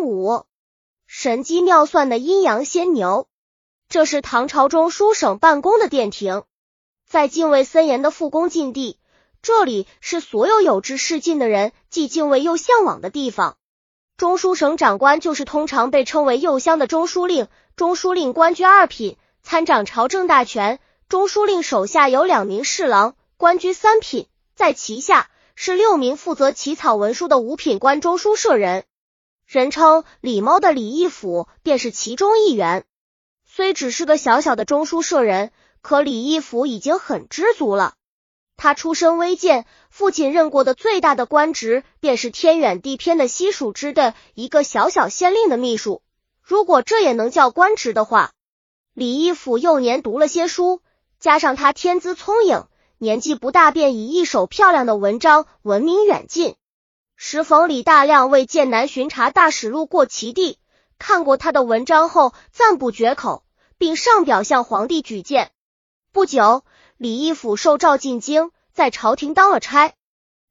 五，神机妙算的阴阳仙牛。这是唐朝中书省办公的殿庭，在敬畏森严的复宫禁地，这里是所有有志仕进的人既敬畏又向往的地方。中书省长官就是通常被称为右相的中书令，中书令官居二品，参掌朝政大权。中书令手下有两名侍郎，官居三品，在其下是六名负责起草文书的五品官中书舍人，人称李猫的李义府便是其中一员。虽只是个小小的中书舍人，可李义府已经很知足了。他出身微贱，父亲任过的最大的官职便是天远地偏的西蜀之的一个小小县令的秘书。如果这也能叫官职的话，李义府幼年读了些书。加上他天资聪颖，年纪不大便以一手漂亮的文章闻名远近。时逢李大亮为剑南巡查大使路过其地，看过他的文章后赞不绝口，并上表向皇帝举荐。不久，李义府受召进京，在朝廷当了差。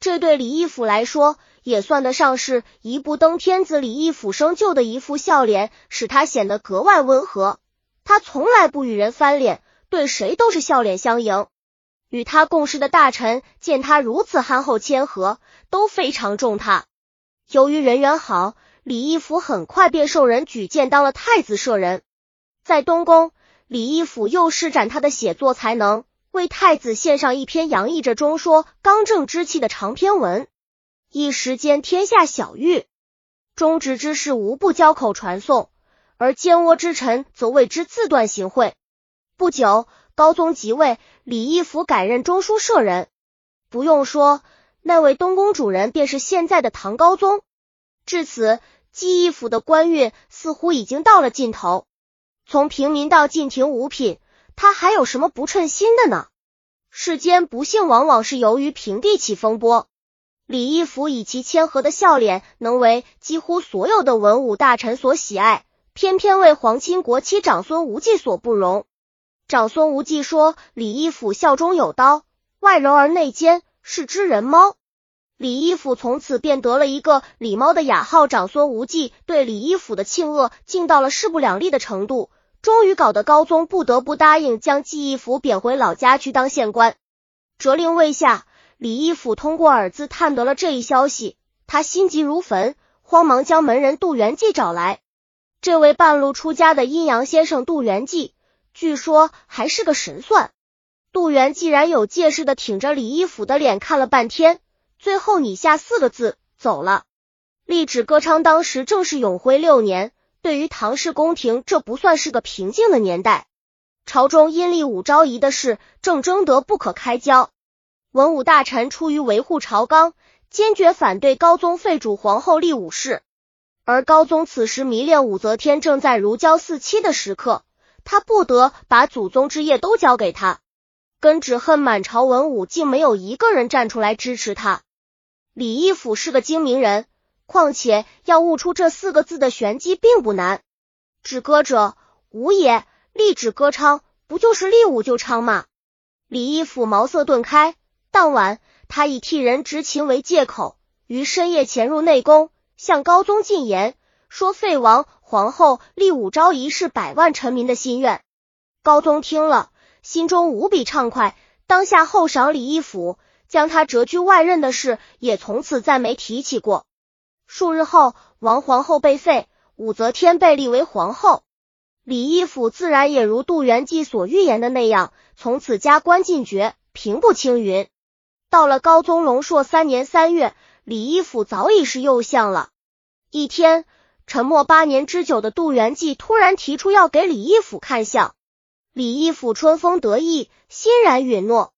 这对李义府来说，也算得上是一步登天。子李义府生就的一副笑脸，使他显得格外温和。他从来不与人翻脸。对谁都是笑脸相迎，与他共事的大臣见他如此憨厚谦和，都非常重他。由于人缘好，李义府很快便受人举荐当了太子舍人。在东宫，李义府又施展他的写作才能，为太子献上一篇洋溢着中说刚正之气的长篇文，一时间天下晓誉。忠直之士无不交口传颂，而奸窝之臣则为之自断行贿。不久，高宗即位，李义府改任中书舍人。不用说，那位东宫主人便是现在的唐高宗。至此，记义府的官运似乎已经到了尽头。从平民到进廷五品，他还有什么不称心的呢？世间不幸往往是由于平地起风波。李义府以其谦和的笑脸，能为几乎所有的文武大臣所喜爱，偏偏为皇亲国戚长孙无忌所不容。长孙无忌说：“李义府笑中有刀，外柔而内坚，是只人猫。”李义府从此便得了一个“李猫”的雅号。长孙无忌对李义府的庆恶，竟到了势不两立的程度，终于搞得高宗不得不答应将季义府贬回老家去当县官。责令未下，李义府通过耳字探得了这一消息，他心急如焚，慌忙将门人杜元济找来。这位半路出家的阴阳先生杜元济。据说还是个神算。杜元既然有借势的挺着李义府的脸看了半天，最后拟下四个字走了。立指歌昌当时正是永徽六年，对于唐氏宫廷，这不算是个平静的年代。朝中阴历武昭仪的事正争得不可开交，文武大臣出于维护朝纲，坚决反对高宗废主皇后立武氏。而高宗此时迷恋武则天，正在如胶似漆的时刻。他不得把祖宗之业都交给他，根只恨满朝文武竟没有一个人站出来支持他。李义府是个精明人，况且要悟出这四个字的玄机并不难。止歌者武也，立止歌昌，不就是立武就昌吗？李义府茅塞顿开，当晚他以替人执勤为借口，于深夜潜入内宫，向高宗进言说废王。皇后立武昭仪是百万臣民的心愿。高宗听了，心中无比畅快，当下厚赏李义府，将他谪居外任的事也从此再没提起过。数日后，王皇后被废，武则天被立为皇后，李义府自然也如杜元济所预言的那样，从此加官进爵，平步青云。到了高宗龙朔三年三月，李义府早已是右相了。一天。沉默八年之久的杜元济突然提出要给李义府看相，李义府春风得意，欣然允诺。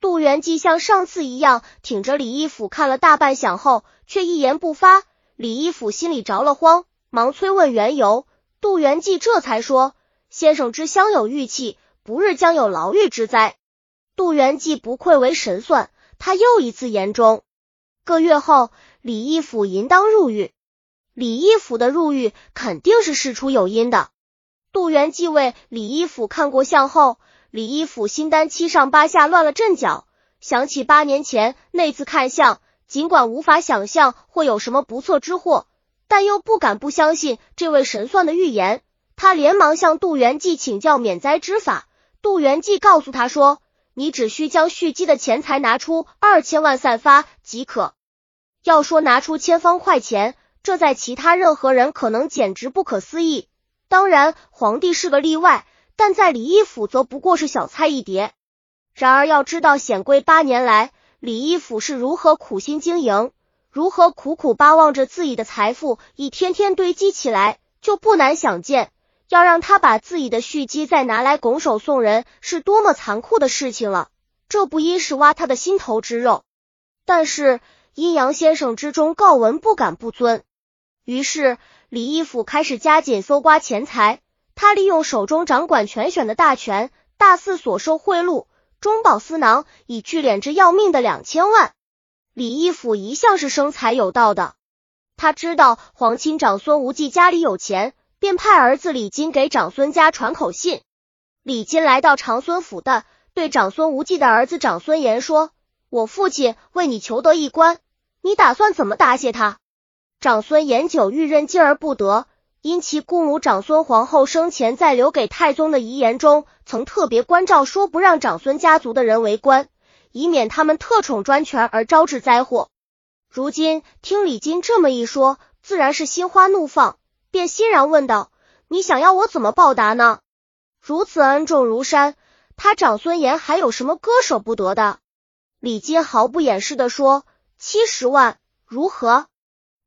杜元济像上次一样挺着李义府看了大半晌后，却一言不发。李义府心里着了慌，忙催问缘由。杜元济这才说：“先生之相有玉气，不日将有牢狱之灾。”杜元济不愧为神算，他又一次言中。个月后，李义府银当入狱。李义府的入狱肯定是事出有因的。杜元继为李义府看过相后，李义府心担七上八下乱了阵脚，想起八年前那次看相，尽管无法想象会有什么不测之祸，但又不敢不相信这位神算的预言。他连忙向杜元济请教免灾之法。杜元济告诉他说：“你只需将蓄积的钱财拿出二千万散发即可。要说拿出千方块钱，这在其他任何人可能简直不可思议。当然，皇帝是个例外，但在李义府则不过是小菜一碟。然而，要知道显贵八年来李义府是如何苦心经营，如何苦苦巴望着自己的财富一天天堆积起来，就不难想见。”要让他把自己的蓄积再拿来拱手送人，是多么残酷的事情了。这不一是挖他的心头之肉，但是阴阳先生之中告文不敢不遵。于是李义府开始加紧搜刮钱财。他利用手中掌管全选的大权，大肆所收贿赂，中饱私囊，以聚敛之要命的两千万。李义府一向是生财有道的，他知道皇亲长孙无忌家里有钱。便派儿子李金给长孙家传口信。李金来到长孙府的，对长孙无忌的儿子长孙岩说：“我父亲为你求得一官，你打算怎么答谢他？”长孙岩久欲任进而不得，因其姑母长孙皇后生前在留给太宗的遗言中，曾特别关照说不让长孙家族的人为官，以免他们特宠专权而招致灾祸。如今听李金这么一说，自然是心花怒放。便欣然问道：“你想要我怎么报答呢？如此恩重如山，他长孙岩还有什么割舍不得的？”李金毫不掩饰的说：“七十万，如何？”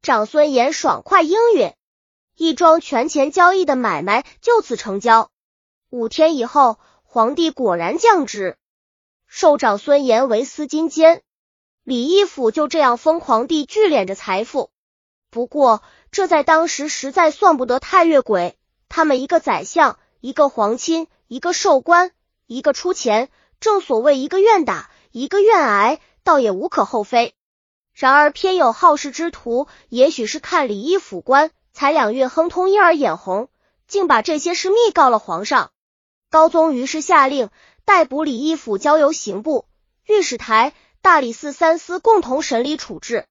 长孙岩爽快应允，一桩权钱交易的买卖就此成交。五天以后，皇帝果然降旨，授长孙岩为司金监。李义府就这样疯狂地聚敛着财富。不过，这在当时实在算不得太越轨。他们一个宰相，一个皇亲，一个寿官，一个出钱，正所谓一个愿打，一个愿挨，倒也无可厚非。然而偏有好事之徒，也许是看李义府官才两月亨通，因而眼红，竟把这些事密告了皇上。高宗于是下令逮捕李义府，交由刑部、御史台、大理寺三司共同审理处置。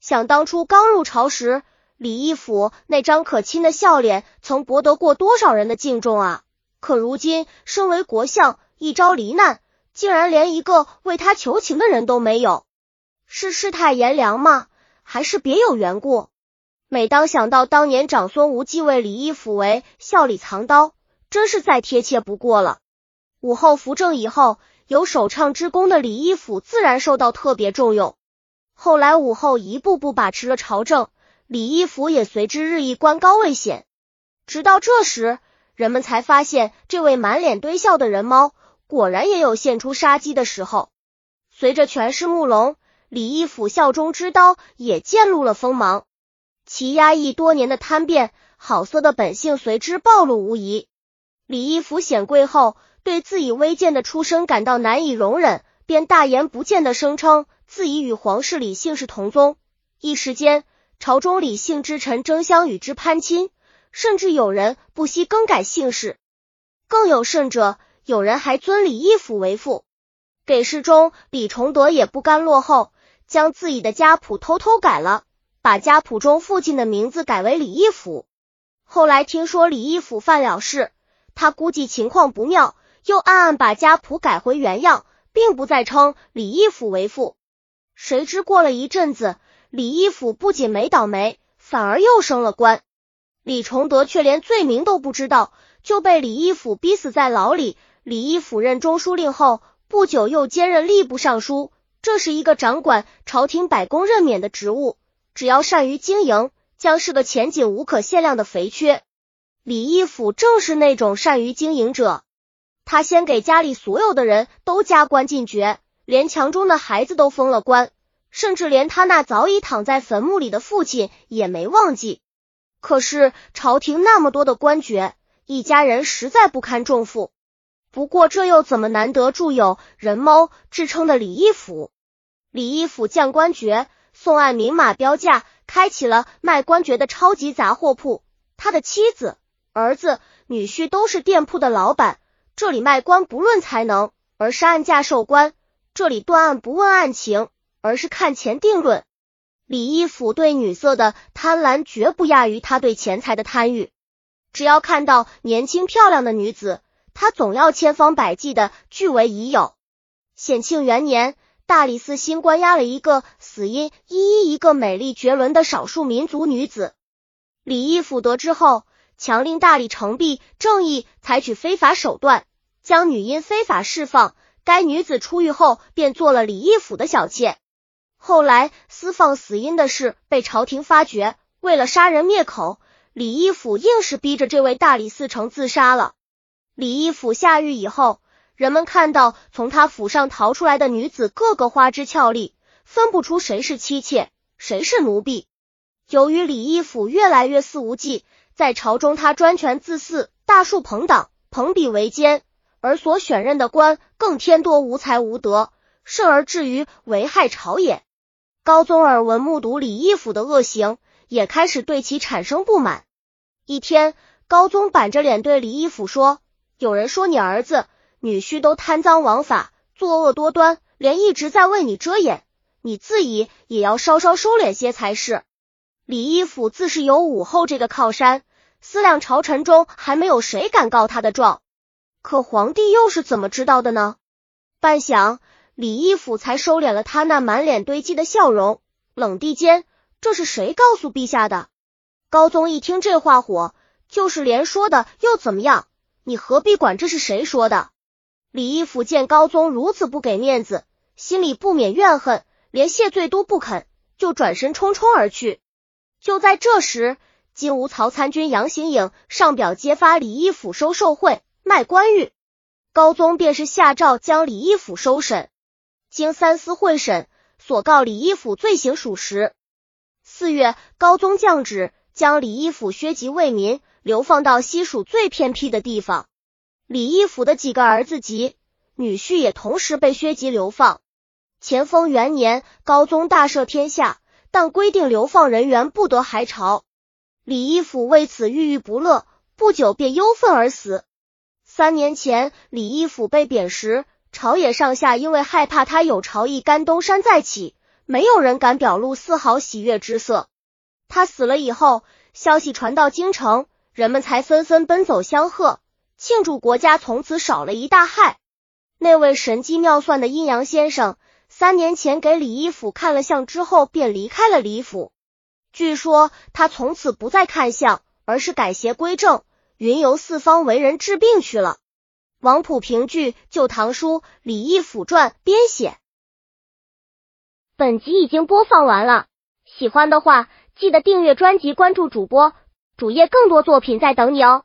想当初刚入朝时，李义府那张可亲的笑脸，曾博得过多少人的敬重啊！可如今身为国相，一朝罹难，竟然连一个为他求情的人都没有，是世态炎凉吗？还是别有缘故？每当想到当年长孙无忌为李义府为笑里藏刀，真是再贴切不过了。武后扶正以后，有首倡之功的李义府自然受到特别重用。后来武后一步步把持了朝政。李义府也随之日益官高位显，直到这时，人们才发现这位满脸堆笑的人猫，果然也有现出杀机的时候。随着权势慕容，李义府效忠之刀也渐露了锋芒，其压抑多年的贪变、好色的本性随之暴露无遗。李义府显贵后，对自己微贱的出身感到难以容忍，便大言不惭的声称自己与皇室李姓是同宗，一时间。朝中李姓之臣争相与之攀亲，甚至有人不惜更改姓氏。更有甚者，有人还尊李义府为父。给事中，李崇德也不甘落后，将自己的家谱偷偷改了，把家谱中父亲的名字改为李义府。后来听说李义府犯了事，他估计情况不妙，又暗暗把家谱改回原样，并不再称李义府为父。谁知过了一阵子。李义府不仅没倒霉，反而又升了官。李崇德却连罪名都不知道，就被李义府逼死在牢里。李义府任中书令后，不久又兼任吏部尚书，这是一个掌管朝廷百公任免的职务。只要善于经营，将是个前景无可限量的肥缺。李义府正是那种善于经营者，他先给家里所有的人都加官进爵，连墙中的孩子都封了官。甚至连他那早已躺在坟墓里的父亲也没忘记。可是朝廷那么多的官爵，一家人实在不堪重负。不过这又怎么难得住有人猫之称的李义府？李义府将官爵，送按明码标价，开启了卖官爵的超级杂货铺。他的妻子、儿子、女婿都是店铺的老板。这里卖官不论才能，而是按价售官；这里断案不问案情。而是看钱定论。李义府对女色的贪婪绝不亚于他对钱财的贪欲。只要看到年轻漂亮的女子，他总要千方百计的据为己有。显庆元年，大理寺新关押了一个死因一一一个美丽绝伦的少数民族女子。李义府得知后，强令大理城壁正义采取非法手段，将女婴非法释放。该女子出狱后，便做了李义府的小妾。后来私放死因的事被朝廷发觉，为了杀人灭口，李义府硬是逼着这位大理寺丞自杀了。李义府下狱以后，人们看到从他府上逃出来的女子个个花枝俏丽，分不出谁是妻妾，谁是奴婢。由于李义府越来越肆无忌，在朝中他专权自私，大树朋党，朋比为奸，而所选任的官更天多无才无德，甚而至于危害朝野。高宗耳闻目睹李义府的恶行，也开始对其产生不满。一天，高宗板着脸对李义府说：“有人说你儿子、女婿都贪赃枉法，作恶多端，连一直在为你遮掩，你自己也要稍稍收敛些才是。”李义府自是有武后这个靠山，思量朝臣中还没有谁敢告他的状，可皇帝又是怎么知道的呢？半晌。李义府才收敛了他那满脸堆积的笑容，冷地间，这是谁告诉陛下的？高宗一听这话火，就是连说的又怎么样？你何必管这是谁说的？李义府见高宗如此不给面子，心里不免怨恨，连谢罪都不肯，就转身匆匆而去。就在这时，金吾曹参军杨行影上表揭发李义府收受贿、卖官鬻，高宗便是下诏将李义府收审。经三司会审，所告李义府罪行属实。四月，高宗降旨将李义府削籍为民，流放到西蜀最偏僻的地方。李义府的几个儿子及女婿也同时被削籍流放。乾封元年，高宗大赦天下，但规定流放人员不得还朝。李义府为此郁郁不乐，不久便忧愤而死。三年前，李义府被贬时。朝野上下因为害怕他有朝一甘东山再起，没有人敢表露丝毫喜悦之色。他死了以后，消息传到京城，人们才纷纷奔走相贺，庆祝国家从此少了一大害。那位神机妙算的阴阳先生，三年前给李义府看了相之后，便离开了李府。据说他从此不再看相，而是改邪归正，云游四方，为人治病去了。王普评剧《旧唐书·李义府传》编写。本集已经播放完了，喜欢的话记得订阅专辑，关注主播主页，更多作品在等你哦。